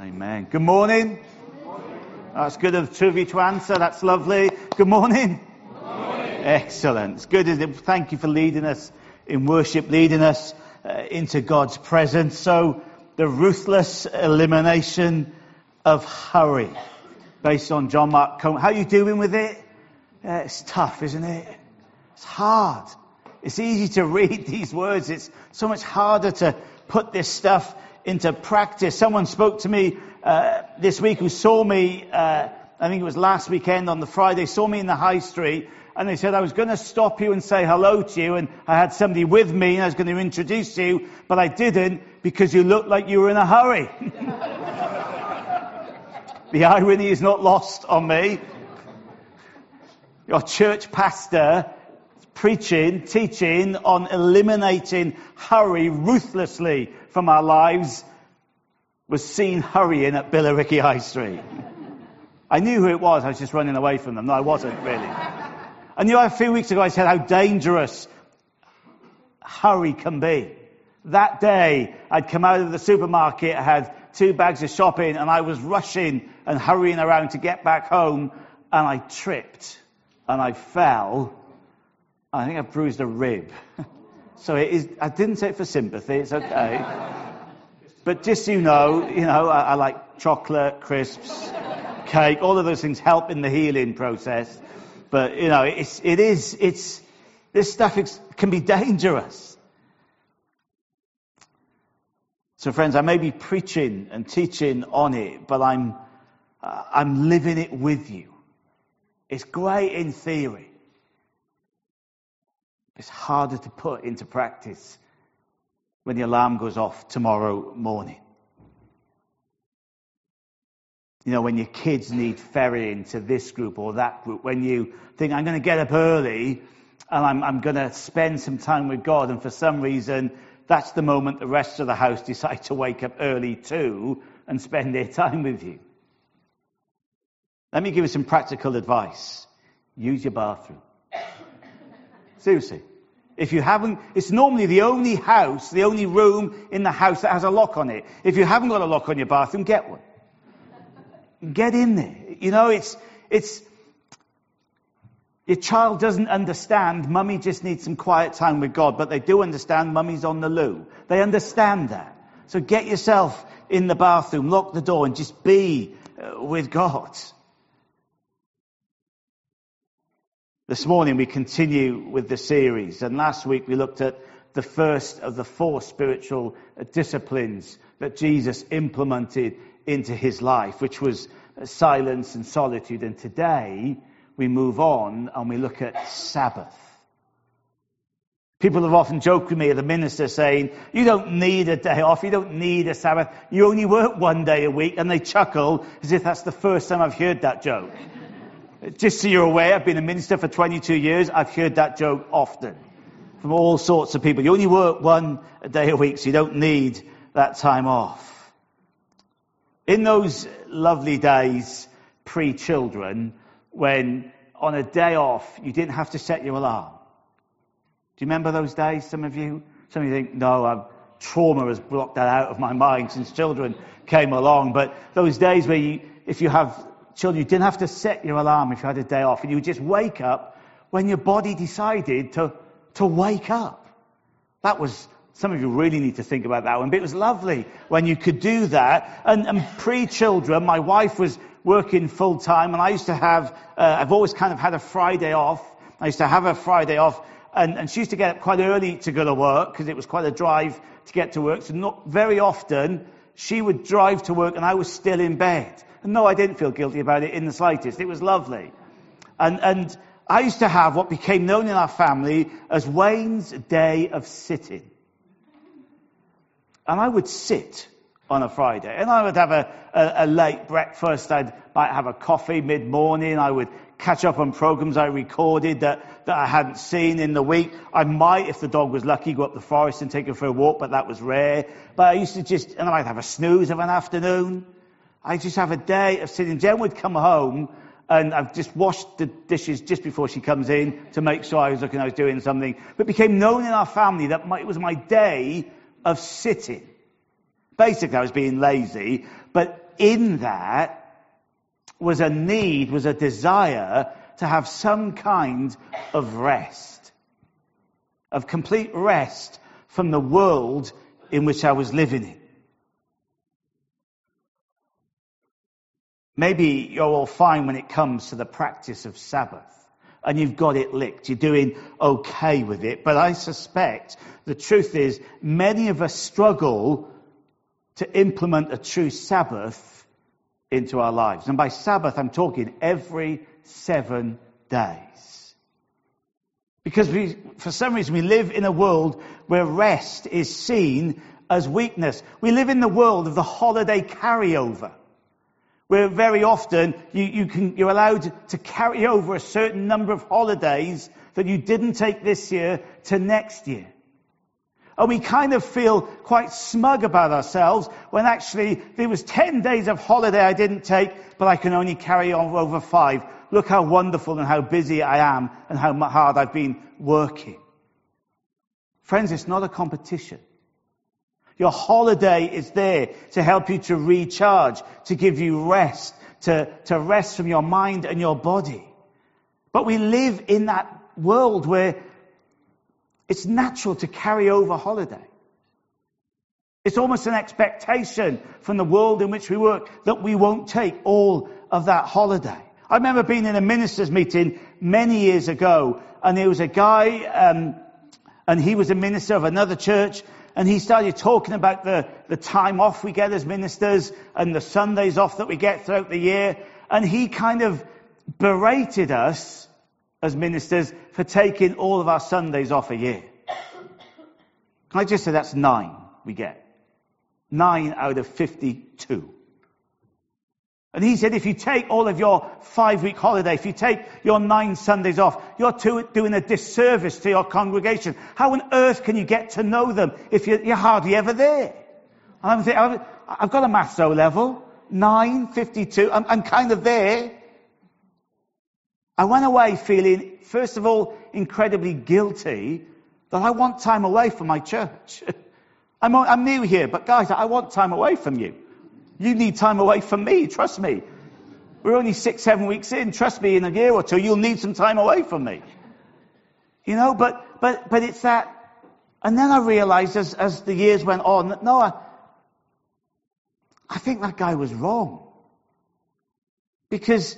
Amen. Good morning. That's good of two of you to answer. That's lovely. Good morning. Morning. Excellent. It's good. Thank you for leading us in worship, leading us uh, into God's presence. So, the ruthless elimination of hurry, based on John Mark Comer. How are you doing with it? Uh, it's tough, isn't it? It's hard. It's easy to read these words. It's so much harder to put this stuff into practice. Someone spoke to me uh, this week who saw me, uh, I think it was last weekend on the Friday, saw me in the high street, and they said I was going to stop you and say hello to you, and I had somebody with me, and I was going to introduce you, but I didn't because you looked like you were in a hurry. the irony is not lost on me. Your church pastor preaching, teaching on eliminating hurry ruthlessly from our lives was seen hurrying at Billericay High Street. I knew who it was, I was just running away from them. No, I wasn't really. And you know, a few weeks ago I said how dangerous hurry can be. That day, I'd come out of the supermarket, I had two bags of shopping, and I was rushing and hurrying around to get back home, and I tripped, and I fell. I think I bruised a rib. So it is, I didn't say it for sympathy, it's okay. But just so you know, you know, I, I like chocolate, crisps, cake, all of those things help in the healing process. But, you know, it's, it is, it's, this stuff can be dangerous. So friends, I may be preaching and teaching on it, but I'm, uh, I'm living it with you. It's great in theory. It's harder to put into practice when the alarm goes off tomorrow morning. You know, when your kids need ferrying to this group or that group, when you think, I'm going to get up early and I'm, I'm going to spend some time with God, and for some reason, that's the moment the rest of the house decide to wake up early too and spend their time with you. Let me give you some practical advice. Use your bathroom. Seriously. If you haven't, it's normally the only house, the only room in the house that has a lock on it. If you haven't got a lock on your bathroom, get one. Get in there. You know, it's, it's, your child doesn't understand mummy just needs some quiet time with God, but they do understand mummy's on the loo. They understand that. So get yourself in the bathroom, lock the door, and just be uh, with God. This morning we continue with the series, and last week we looked at the first of the four spiritual disciplines that Jesus implemented into his life, which was silence and solitude. And today we move on and we look at Sabbath. People have often joked with me the minister saying, you don't need a day off, you don't need a Sabbath, you only work one day a week, and they chuckle as if that's the first time I've heard that joke. Just so you're aware, I've been a minister for 22 years. I've heard that joke often from all sorts of people. You only work one day a week, so you don't need that time off. In those lovely days pre-children, when on a day off you didn't have to set your alarm. Do you remember those days, some of you? Some of you think, no, I've, trauma has blocked that out of my mind since children came along. But those days where you, if you have children, you didn't have to set your alarm if you had a day off, and you would just wake up when your body decided to, to wake up. That was, some of you really need to think about that one, but it was lovely when you could do that. And, and pre-children, my wife was working full time, and I used to have, uh, I've always kind of had a Friday off. I used to have a Friday off, and, and she used to get up quite early to go to work, because it was quite a drive to get to work. So not very often, she would drive to work, and I was still in bed. And no, I didn't feel guilty about it in the slightest. It was lovely. And, and I used to have what became known in our family as Wayne's Day of Sitting. And I would sit on a Friday. And I would have a, a, a late breakfast. I might have a coffee mid-morning. I would catch up on programs I recorded that, that I hadn't seen in the week. I might, if the dog was lucky, go up the forest and take her for a walk, but that was rare. But I used to just, and I might have a snooze of an afternoon. I just have a day of sitting. Jen would come home and I've just washed the dishes just before she comes in to make sure I was looking, I was doing something. But it became known in our family that my, it was my day of sitting. Basically, I was being lazy, but in that was a need, was a desire to have some kind of rest, of complete rest from the world in which I was living in. Maybe you're all fine when it comes to the practice of Sabbath and you've got it licked. You're doing okay with it. But I suspect the truth is many of us struggle to implement a true Sabbath into our lives. And by Sabbath, I'm talking every seven days. Because we, for some reason, we live in a world where rest is seen as weakness. We live in the world of the holiday carryover. Where very often you, you can, you're allowed to carry over a certain number of holidays that you didn't take this year to next year. And we kind of feel quite smug about ourselves when actually there was 10 days of holiday I didn't take, but I can only carry on over five. Look how wonderful and how busy I am and how hard I've been working. Friends, it's not a competition. Your holiday is there to help you to recharge, to give you rest, to, to rest from your mind and your body. But we live in that world where it's natural to carry over holiday. It's almost an expectation from the world in which we work that we won't take all of that holiday. I remember being in a ministers' meeting many years ago, and there was a guy, um, and he was a minister of another church, and he started talking about the, the time off we get as ministers and the Sundays off that we get throughout the year. And he kind of berated us as ministers for taking all of our Sundays off a year. Can I just say that's nine we get? Nine out of 52. And he said, if you take all of your five week holiday, if you take your nine Sundays off, you're doing a disservice to your congregation. How on earth can you get to know them if you're, hardly ever there? And I'm thinking, I've got a maths O level, nine, 52, I'm, I'm kind of there. I went away feeling, first of all, incredibly guilty that I want time away from my church. I'm, I'm new here, but guys, I want time away from you. You need time away from me, trust me. We're only six, seven weeks in. Trust me, in a year or two, you'll need some time away from me. You know, but, but, but it's that, and then I realized as, as the years went on that no, I, I think that guy was wrong. Because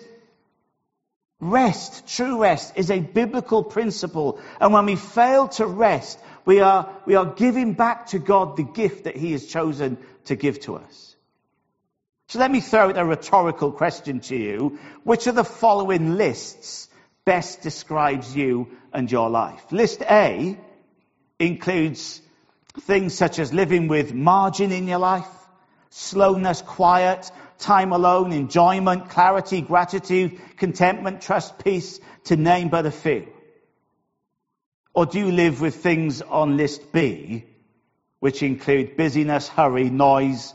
Rest, true rest, is a biblical principle. And when we fail to rest, we are, we are giving back to God the gift that He has chosen to give to us. So let me throw out a rhetorical question to you. Which of the following lists best describes you and your life? List A includes things such as living with margin in your life, slowness, quiet, time alone, enjoyment, clarity, gratitude, contentment, trust, peace, to name but a few? Or do you live with things on list B, which include busyness, hurry, noise,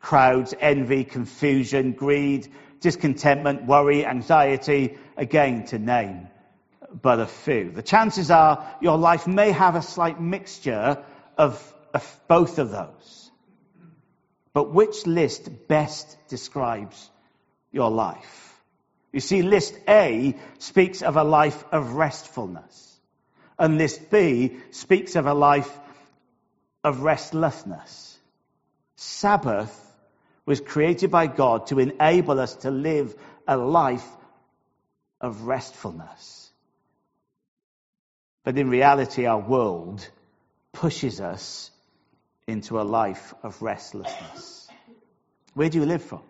crowds, envy, confusion, greed, discontentment, worry, anxiety, again to name but a few. The chances are your life may have a slight mixture of, of both of those. But which list best describes your life? You see, list A speaks of a life of restfulness, and list B speaks of a life of restlessness. Sabbath was created by God to enable us to live a life of restfulness. But in reality, our world pushes us into a life of restlessness. Where do you live from?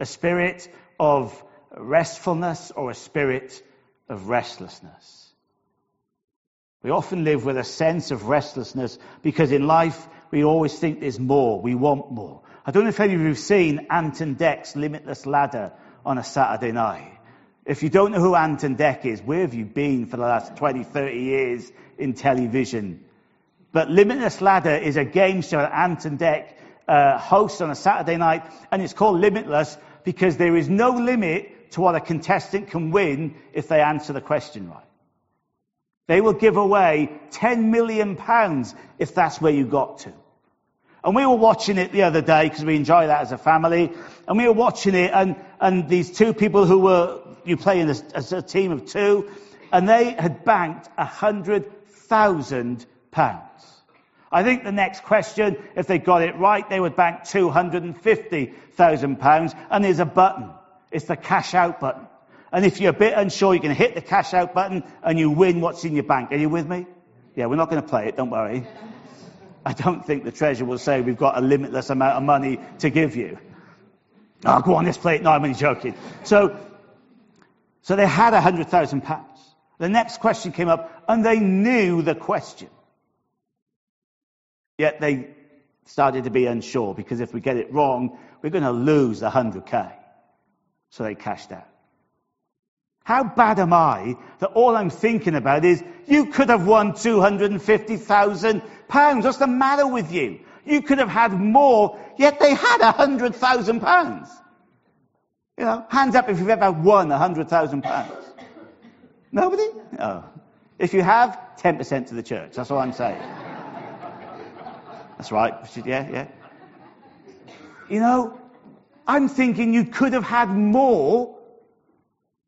A spirit of restfulness or a spirit of restlessness? We often live with a sense of restlessness because in life we always think there's more, we want more. I don't know if any of you have seen Ant and Dec's Limitless Ladder on a Saturday night. If you don't know who Ant and Dec is, where have you been for the last 20, 30 years in television? But Limitless Ladder is a game show that Ant and Dec uh, hosts on a Saturday night, and it's called Limitless because there is no limit to what a contestant can win if they answer the question right. They will give away 10 million pounds if that's where you got to. And we were watching it the other day because we enjoy that as a family. And we were watching it and, and these two people who were, you play in a, as a team of two, and they had banked a hundred thousand pounds. I think the next question, if they got it right, they would bank £250,000 and there's a button. It's the cash out button. And if you're a bit unsure, you can hit the cash out button and you win what's in your bank. Are you with me? Yeah, we're not going to play it, don't worry. I don't think the treasurer will say we've got a limitless amount of money to give you. Oh, go on, let's play it. No, I'm only joking. So, so they had a hundred thousand pounds. The next question came up and they knew the question. Yet they started to be unsure because if we get it wrong, we're going to lose the 100k. So they cashed out. How bad am I that all I'm thinking about is you could have won 250,000 pounds. What's the matter with you? You could have had more, yet they had 100,000 pounds. You know, hands up if you've ever won 100,000 pounds. Nobody? Oh. If you have, 10% to the church. That's all I'm saying. That's right. Yeah, yeah. You know, I'm thinking you could have had more.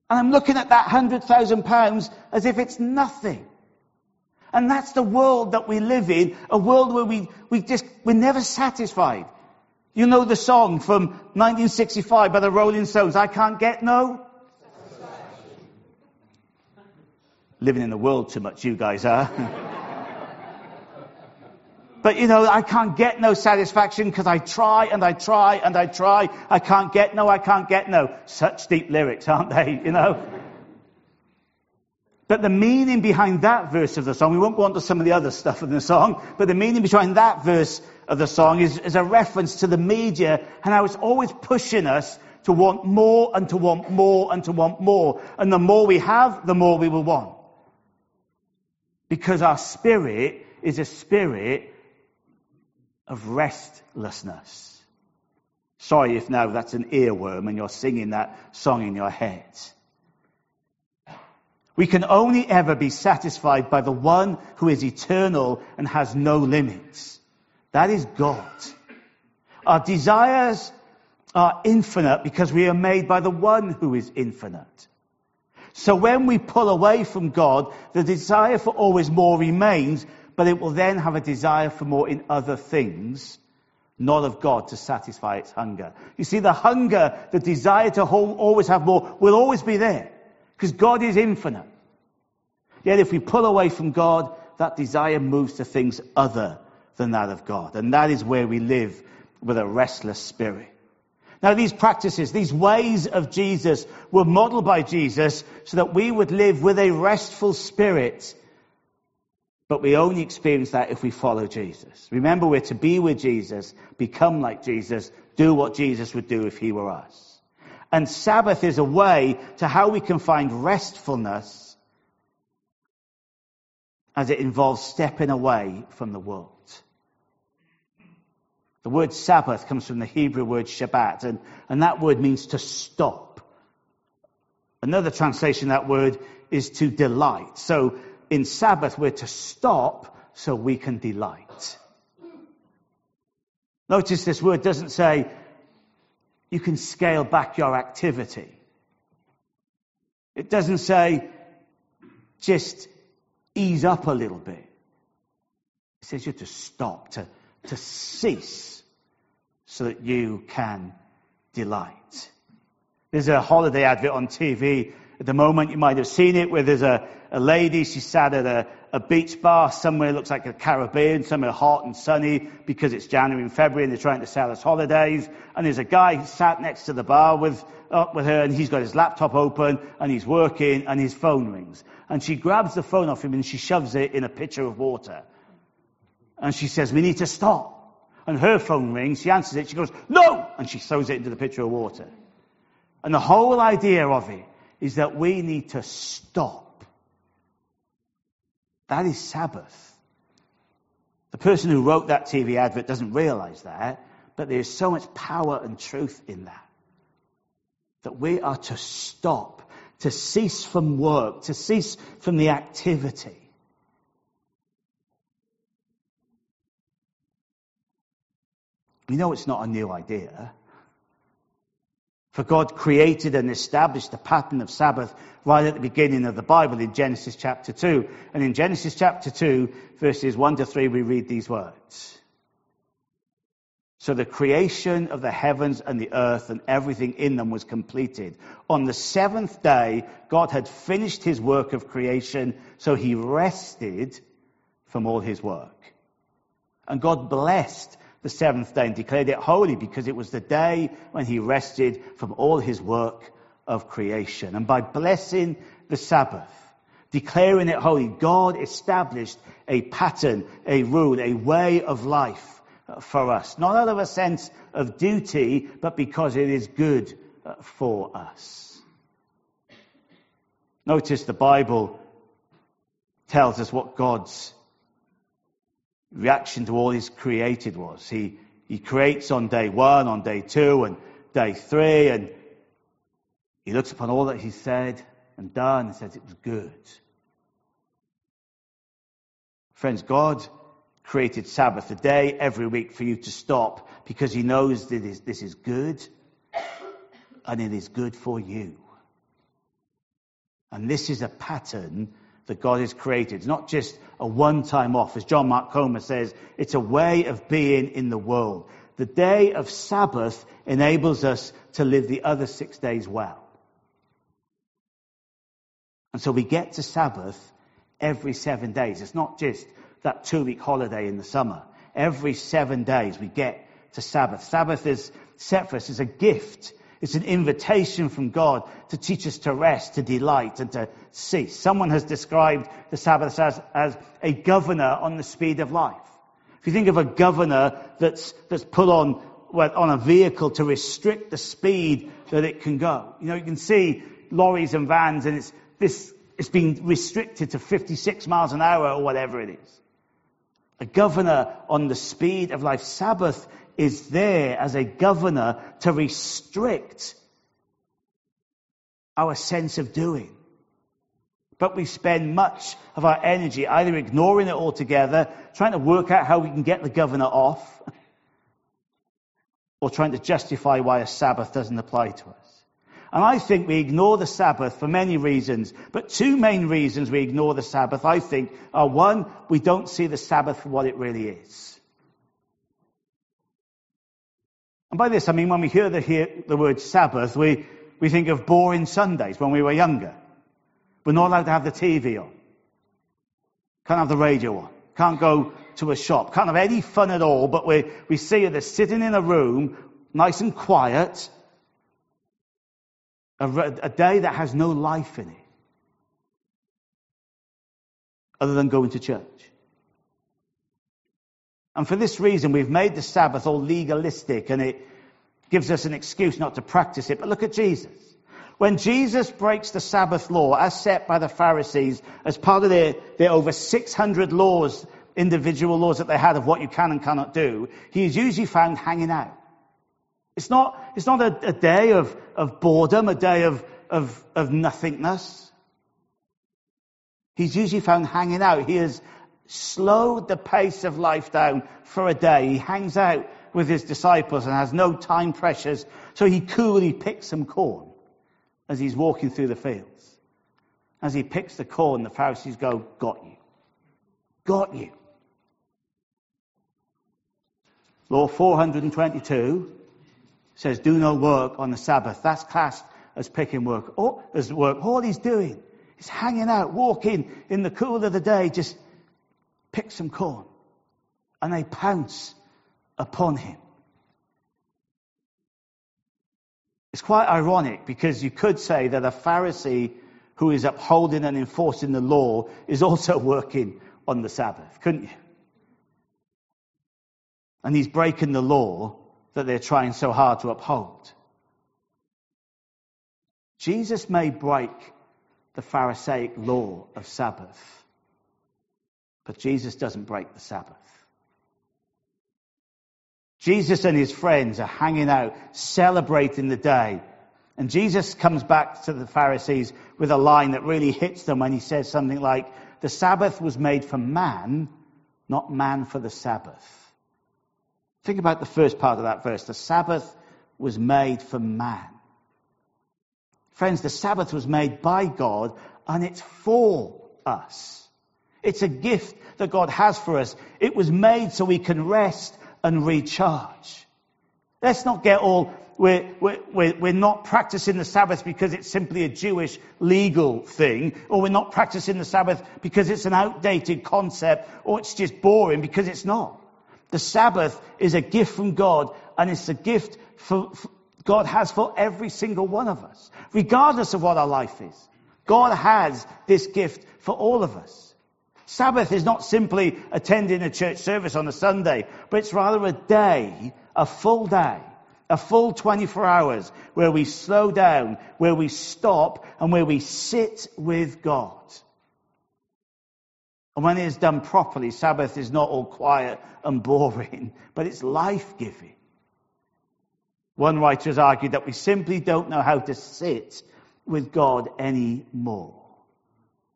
And I'm looking at that hundred thousand pounds as if it's nothing. And that's the world that we live in, a world where we, we just, we're never satisfied. You know the song from 1965 by the Rolling Stones, I can't get no? Living in the world too much, you guys are. But you know, I can't get no satisfaction because I try and I try and I try. I can't get no, I can't get no. Such deep lyrics, aren't they? You know? But the meaning behind that verse of the song, we won't go on to some of the other stuff in the song, but the meaning behind that verse of the song is, is a reference to the media and how it's always pushing us to want more and to want more and to want more. And the more we have, the more we will want. Because our spirit is a spirit of restlessness. Sorry if now that's an earworm and you're singing that song in your head. We can only ever be satisfied by the one who is eternal and has no limits. That is God. Our desires are infinite because we are made by the one who is infinite. So when we pull away from God, the desire for always more remains but it will then have a desire for more in other things, not of God to satisfy its hunger. You see, the hunger, the desire to hold, always have more will always be there because God is infinite. Yet if we pull away from God, that desire moves to things other than that of God. And that is where we live with a restless spirit. Now, these practices, these ways of Jesus were modeled by Jesus so that we would live with a restful spirit but we only experience that if we follow Jesus. Remember, we're to be with Jesus, become like Jesus, do what Jesus would do if he were us. And Sabbath is a way to how we can find restfulness as it involves stepping away from the world. The word Sabbath comes from the Hebrew word Shabbat, and, and that word means to stop. Another translation of that word is to delight. So in Sabbath, we're to stop so we can delight. Notice this word doesn't say you can scale back your activity. It doesn't say just ease up a little bit. It says you're to stop, to, to cease, so that you can delight. There's a holiday advert on TV at the moment. You might have seen it where there's a, a lady, she sat at a, a beach bar somewhere, looks like a Caribbean, somewhere hot and sunny because it's January and February and they're trying to sell us holidays. And there's a guy who sat next to the bar with, uh, with her and he's got his laptop open and he's working and his phone rings. And she grabs the phone off him and she shoves it in a pitcher of water. And she says, we need to stop. And her phone rings, she answers it, she goes, no! And she throws it into the pitcher of water. And the whole idea of it is that we need to stop that is Sabbath. The person who wrote that TV advert doesn't realize that, but there's so much power and truth in that. That we are to stop, to cease from work, to cease from the activity. We know it's not a new idea. For God created and established the pattern of Sabbath right at the beginning of the Bible in Genesis chapter 2. And in Genesis chapter 2, verses 1 to 3, we read these words. So the creation of the heavens and the earth and everything in them was completed. On the seventh day, God had finished his work of creation, so he rested from all his work. And God blessed the seventh day and declared it holy because it was the day when he rested from all his work of creation. And by blessing the Sabbath, declaring it holy, God established a pattern, a rule, a way of life for us. Not out of a sense of duty, but because it is good for us. Notice the Bible tells us what God's reaction to all he's created was. He, he creates on day one, on day two, and day three, and he looks upon all that he said and done and says it was good. Friends, God created Sabbath, a day every week for you to stop because he knows that this is good and it is good for you. And this is a pattern that God has created. It's not just a one time off. As John Mark Comer says, it's a way of being in the world. The day of Sabbath enables us to live the other six days well. And so we get to Sabbath every seven days. It's not just that two week holiday in the summer. Every seven days we get to Sabbath. Sabbath is set for us as a gift it's an invitation from God to teach us to rest, to delight, and to cease. Someone has described the Sabbath as, as a governor on the speed of life. If you think of a governor that's, that's put on, well, on a vehicle to restrict the speed that it can go. You know, you can see lorries and vans and it's, this, it's been restricted to 56 miles an hour or whatever it is. A governor on the speed of life. Sabbath is there as a governor to restrict our sense of doing. But we spend much of our energy either ignoring it altogether, trying to work out how we can get the governor off, or trying to justify why a Sabbath doesn't apply to us. And I think we ignore the Sabbath for many reasons, but two main reasons we ignore the Sabbath, I think, are one, we don't see the Sabbath for what it really is. And by this, I mean when we hear the, hear the word Sabbath, we, we think of boring Sundays when we were younger. We're not allowed to have the TV on. Can't have the radio on. Can't go to a shop. Can't have any fun at all, but we, we see her sitting in a room, nice and quiet, a, a day that has no life in it. Other than going to church. And for this reason, we've made the Sabbath all legalistic and it gives us an excuse not to practice it. But look at Jesus. When Jesus breaks the Sabbath law as set by the Pharisees as part of their, their over 600 laws, individual laws that they had of what you can and cannot do, he is usually found hanging out. It's not, it's not a, a day of, of boredom, a day of, of, of nothingness. He's usually found hanging out. He is slowed the pace of life down for a day. He hangs out with his disciples and has no time pressures, so he coolly picks some corn as he's walking through the fields. As he picks the corn, the Pharisees go, Got you. Got you. Law 422 says, Do no work on the Sabbath. That's classed as picking work. Or, as work. All he's doing is hanging out, walking in the cool of the day, just pick some corn, and they pounce upon him. It's quite ironic because you could say that a Pharisee who is upholding and enforcing the law is also working on the Sabbath, couldn't you? And he's breaking the law that they're trying so hard to uphold. Jesus may break the Pharisaic law of Sabbath but Jesus doesn't break the Sabbath. Jesus and his friends are hanging out, celebrating the day. And Jesus comes back to the Pharisees with a line that really hits them when he says something like, The Sabbath was made for man, not man for the Sabbath. Think about the first part of that verse. The Sabbath was made for man. Friends, the Sabbath was made by God and it's for us. It's a gift that God has for us. It was made so we can rest and recharge. Let's not get all, we're, we're, we're not practicing the Sabbath because it's simply a Jewish legal thing, or we're not practicing the Sabbath because it's an outdated concept, or it's just boring because it's not. The Sabbath is a gift from God, and it's a gift for, for, God has for every single one of us, regardless of what our life is. God has this gift for all of us. Sabbath is not simply attending a church service on a Sunday, but it's rather a day, a full day, a full 24 hours where we slow down, where we stop, and where we sit with God. And when it is done properly, Sabbath is not all quiet and boring, but it's life giving. One writer has argued that we simply don't know how to sit with God anymore.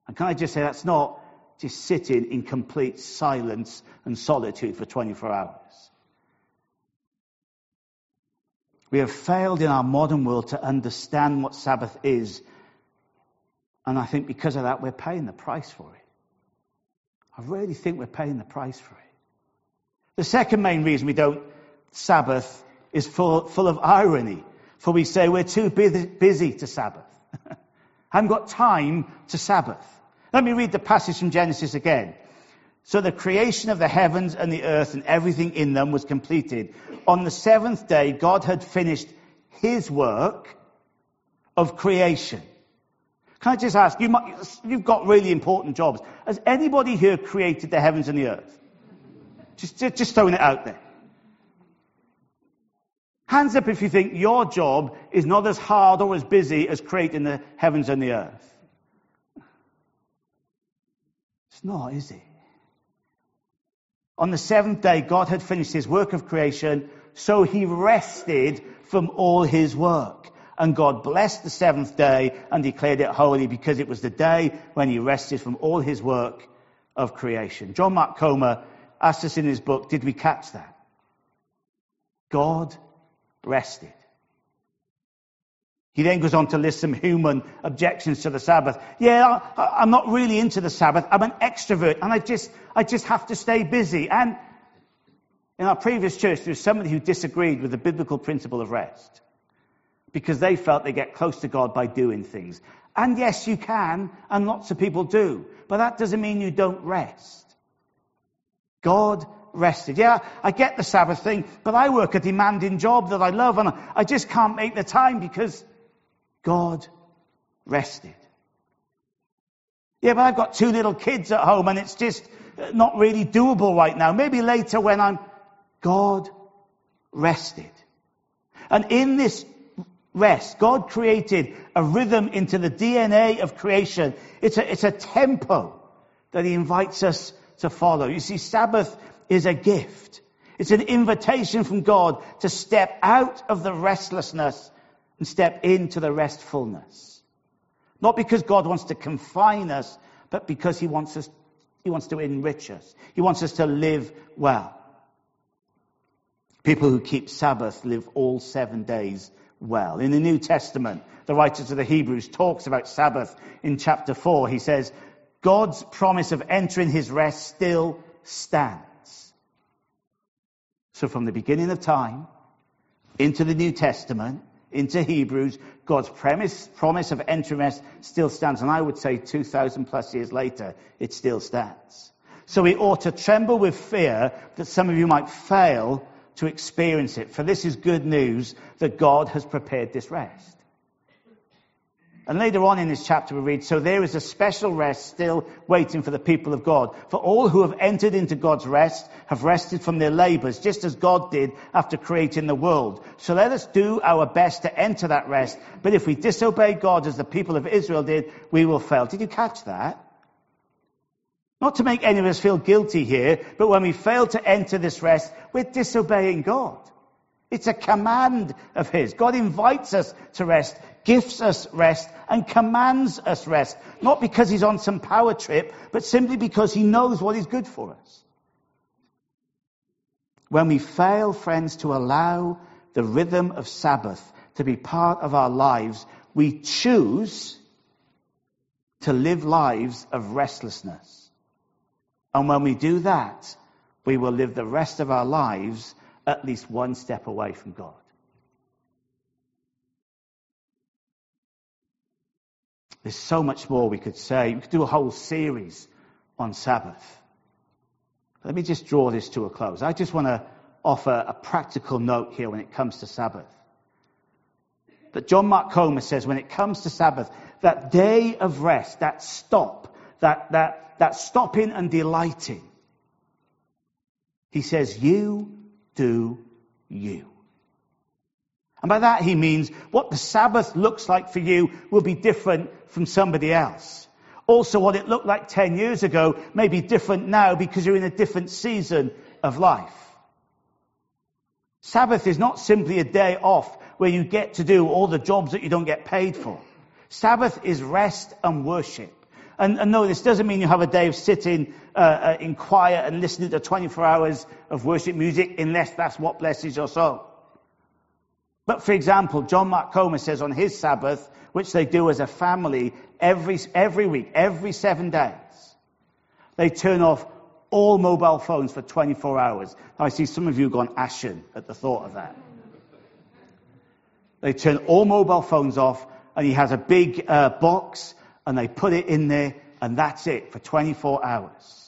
And can I just say that's not just sitting in complete silence and solitude for 24 hours. We have failed in our modern world to understand what Sabbath is. And I think because of that, we're paying the price for it. I really think we're paying the price for it. The second main reason we don't Sabbath is full, full of irony. For we say we're too busy to Sabbath. I haven't got time to Sabbath. Let me read the passage from Genesis again. So the creation of the heavens and the earth and everything in them was completed. On the seventh day, God had finished his work of creation. Can I just ask, you might, you've got really important jobs. Has anybody here created the heavens and the earth? Just, just, just throwing it out there. Hands up if you think your job is not as hard or as busy as creating the heavens and the earth. Not, is it? On the seventh day, God had finished his work of creation, so he rested from all his work. And God blessed the seventh day and declared it holy because it was the day when he rested from all his work of creation. John Mark Comer asked us in his book, did we catch that? God rested. He then goes on to list some human objections to the Sabbath. Yeah, I, am not really into the Sabbath. I'm an extrovert and I just, I just have to stay busy. And in our previous church, there was somebody who disagreed with the biblical principle of rest because they felt they get close to God by doing things. And yes, you can, and lots of people do, but that doesn't mean you don't rest. God rested. Yeah, I get the Sabbath thing, but I work a demanding job that I love and I just can't make the time because God rested. Yeah, but I've got two little kids at home and it's just not really doable right now. Maybe later when I'm, God rested. And in this rest. God created a rhythm into the DNA of creation. It's a, it's a tempo that He invites us to follow. You see, Sabbath is a gift. It's an invitation from God to step out of the restlessness and step into the restfulness. Not because God wants to confine us, but because He wants us, He wants to enrich us. He wants us to live well. People who keep Sabbath live all seven days well. In the New Testament, the writer to the Hebrews talks about Sabbath in chapter 4. He says, God's promise of entering his rest still stands. So from the beginning of time into the New Testament, into Hebrews, God's premise, promise of entering rest still stands. And I would say 2,000 plus years later, it still stands. So we ought to tremble with fear that some of you might fail to experience it. For this is good news that God has prepared this rest. And later on in this chapter we read, so there is a special rest still waiting for the people of God. For all who have entered into God's rest have rested from their labors, just as God did after creating the world. So let us do our best to enter that rest. But if we disobey God as the people of Israel did, we will fail. Did you catch that? Not to make any of us feel guilty here, but when we fail to enter this rest, we're disobeying God. It's a command of His. God invites us to rest, gifts us rest, and commands us rest. Not because He's on some power trip, but simply because He knows what is good for us. When we fail, friends, to allow the rhythm of Sabbath to be part of our lives, we choose to live lives of restlessness. And when we do that, we will live the rest of our lives at least one step away from God. There's so much more we could say. We could do a whole series on Sabbath. Let me just draw this to a close. I just want to offer a practical note here when it comes to Sabbath. That John Mark Comer says when it comes to Sabbath, that day of rest, that stop, that, that, that stopping and delighting, he says, you do you. And by that he means what the Sabbath looks like for you will be different from somebody else. Also, what it looked like 10 years ago may be different now because you're in a different season of life. Sabbath is not simply a day off where you get to do all the jobs that you don't get paid for. Sabbath is rest and worship. And, and no, this doesn't mean you have a day of sitting uh, uh, in quiet and listening to 24 hours of worship music, unless that's what blesses your soul. But for example, John Mark Comer says on his Sabbath, which they do as a family every, every week, every seven days, they turn off all mobile phones for 24 hours. I see some of you gone ashen at the thought of that. They turn all mobile phones off, and he has a big uh, box, and they put it in there, and that's it for 24 hours.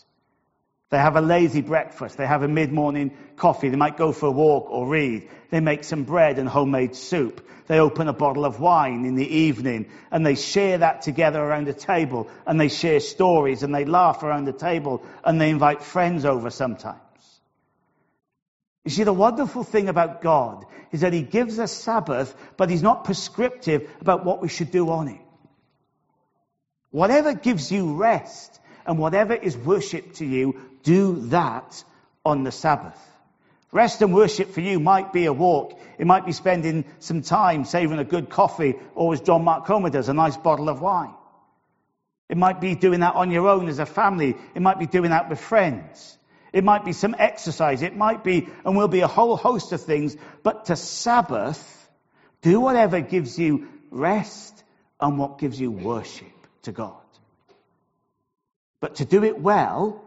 They have a lazy breakfast. They have a mid-morning coffee. They might go for a walk or read. They make some bread and homemade soup. They open a bottle of wine in the evening and they share that together around the table and they share stories and they laugh around the table and they invite friends over sometimes. You see, the wonderful thing about God is that He gives us Sabbath, but He's not prescriptive about what we should do on it. Whatever gives you rest and whatever is worship to you, do that on the Sabbath. Rest and worship for you might be a walk. It might be spending some time saving a good coffee, or as John Mark Comer does, a nice bottle of wine. It might be doing that on your own as a family. It might be doing that with friends. It might be some exercise. It might be, and will be a whole host of things. But to Sabbath, do whatever gives you rest and what gives you worship to God. But to do it well,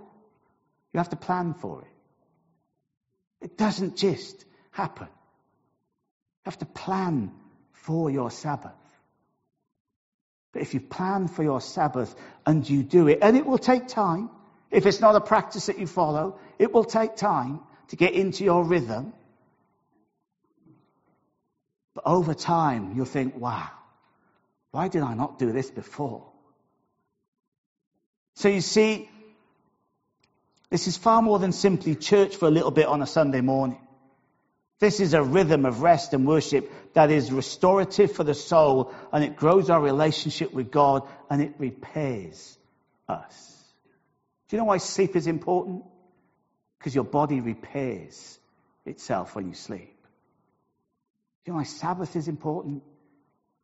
you have to plan for it. It doesn't just happen. You have to plan for your Sabbath. But if you plan for your Sabbath and you do it, and it will take time, if it's not a practice that you follow, it will take time to get into your rhythm. But over time, you'll think, wow, why did I not do this before? So you see, this is far more than simply church for a little bit on a Sunday morning. This is a rhythm of rest and worship that is restorative for the soul and it grows our relationship with God and it repairs us. Do you know why sleep is important? Because your body repairs itself when you sleep. Do you know why Sabbath is important?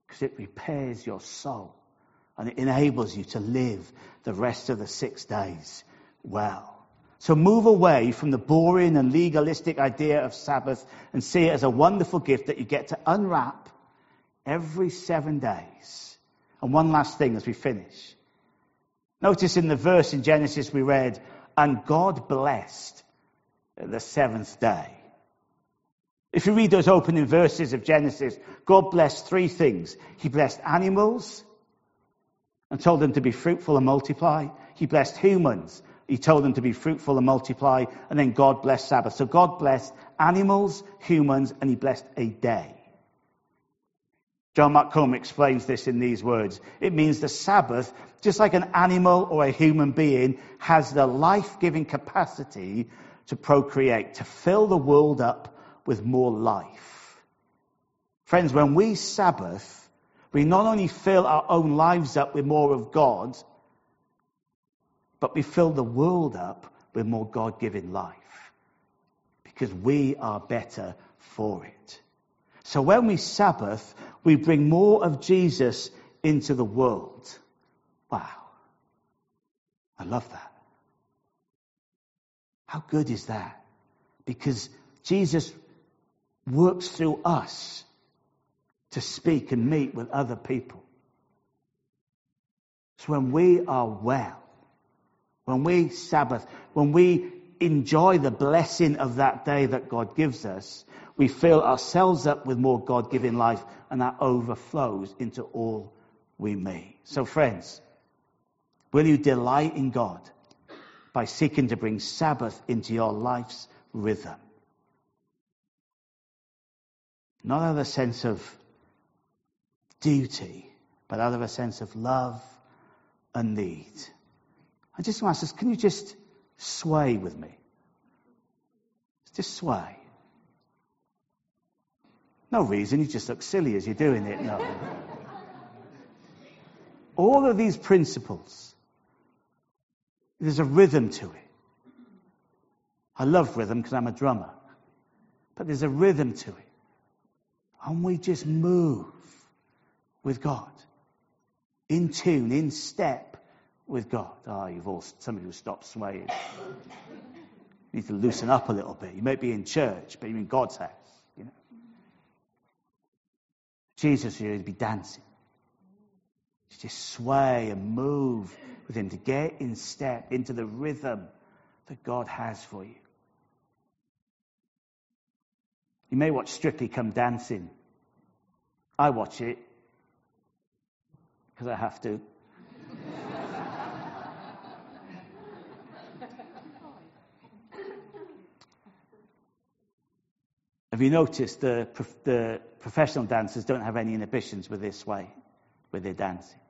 Because it repairs your soul and it enables you to live the rest of the six days well. So move away from the boring and legalistic idea of Sabbath and see it as a wonderful gift that you get to unwrap every seven days. And one last thing as we finish. Notice in the verse in Genesis we read, and God blessed the seventh day. If you read those opening verses of Genesis, God blessed three things. He blessed animals, and told them to be fruitful and multiply. He blessed humans. He told them to be fruitful and multiply. And then God blessed Sabbath. So God blessed animals, humans, and he blessed a day. John Mark Comer explains this in these words. It means the Sabbath, just like an animal or a human being, has the life-giving capacity to procreate, to fill the world up with more life. Friends, when we Sabbath, we not only fill our own lives up with more of God, but we fill the world up with more God given life. Because we are better for it. So when we Sabbath, we bring more of Jesus into the world. Wow. I love that. How good is that? Because Jesus works through us to speak and meet with other people. So when we are well, when we Sabbath, when we enjoy the blessing of that day that God gives us, we fill ourselves up with more God given life, and that overflows into all we may. So, friends, will you delight in God by seeking to bring Sabbath into your life's rhythm? Not out of a sense of duty, but out of a sense of love and need. I just want to ask us, can you just sway with me? Just sway. No reason, you just look silly as you're doing it. No. All of these principles, there's a rhythm to it. I love rhythm because I'm a drummer. But there's a rhythm to it. And we just move with God. In tune, in step with God. Ah, oh, you've all, some of you stopped swaying. You need to loosen up a little bit. You may be in church, but you're in God's house. You know? Jesus, to be dancing. To just sway and move with Him, to get in step into the rhythm that God has for you. You may watch Strictly Come Dancing. I watch it because I have to. Have you noticed the, the professional dancers don't have any inhibitions with this way, with their dancing?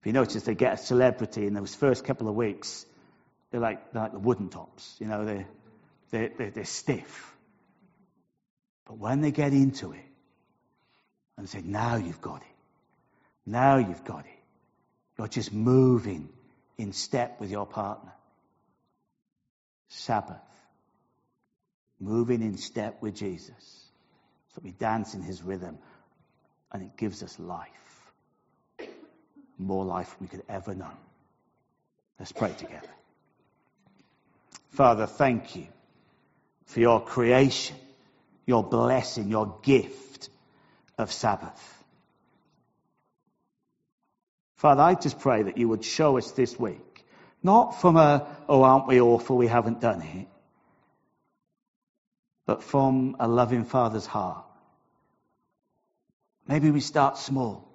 If you notice, they get a celebrity in those first couple of weeks, they're like, they're like the Woodentops, you know, they're, they're, they're, they're stiff. But when they get into it and say, now you've got it, now you've got it, you're just moving in step with your partner. Sabbath moving in step with Jesus. So we dance in his rhythm and it gives us life. More life we could ever know. Let's pray together. Father, thank you for your creation, your blessing, your gift of Sabbath. Father, I just pray that you would show us this week, not from a, oh, aren't we awful, we haven't done it, but from a loving Father's heart. Maybe we start small.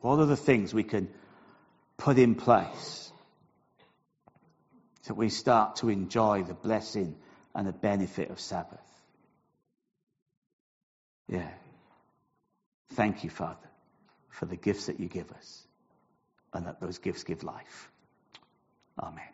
What are the things we can put in place so we start to enjoy the blessing and the benefit of Sabbath? Yeah. Thank you, Father, for the gifts that you give us and that those gifts give life. Amen.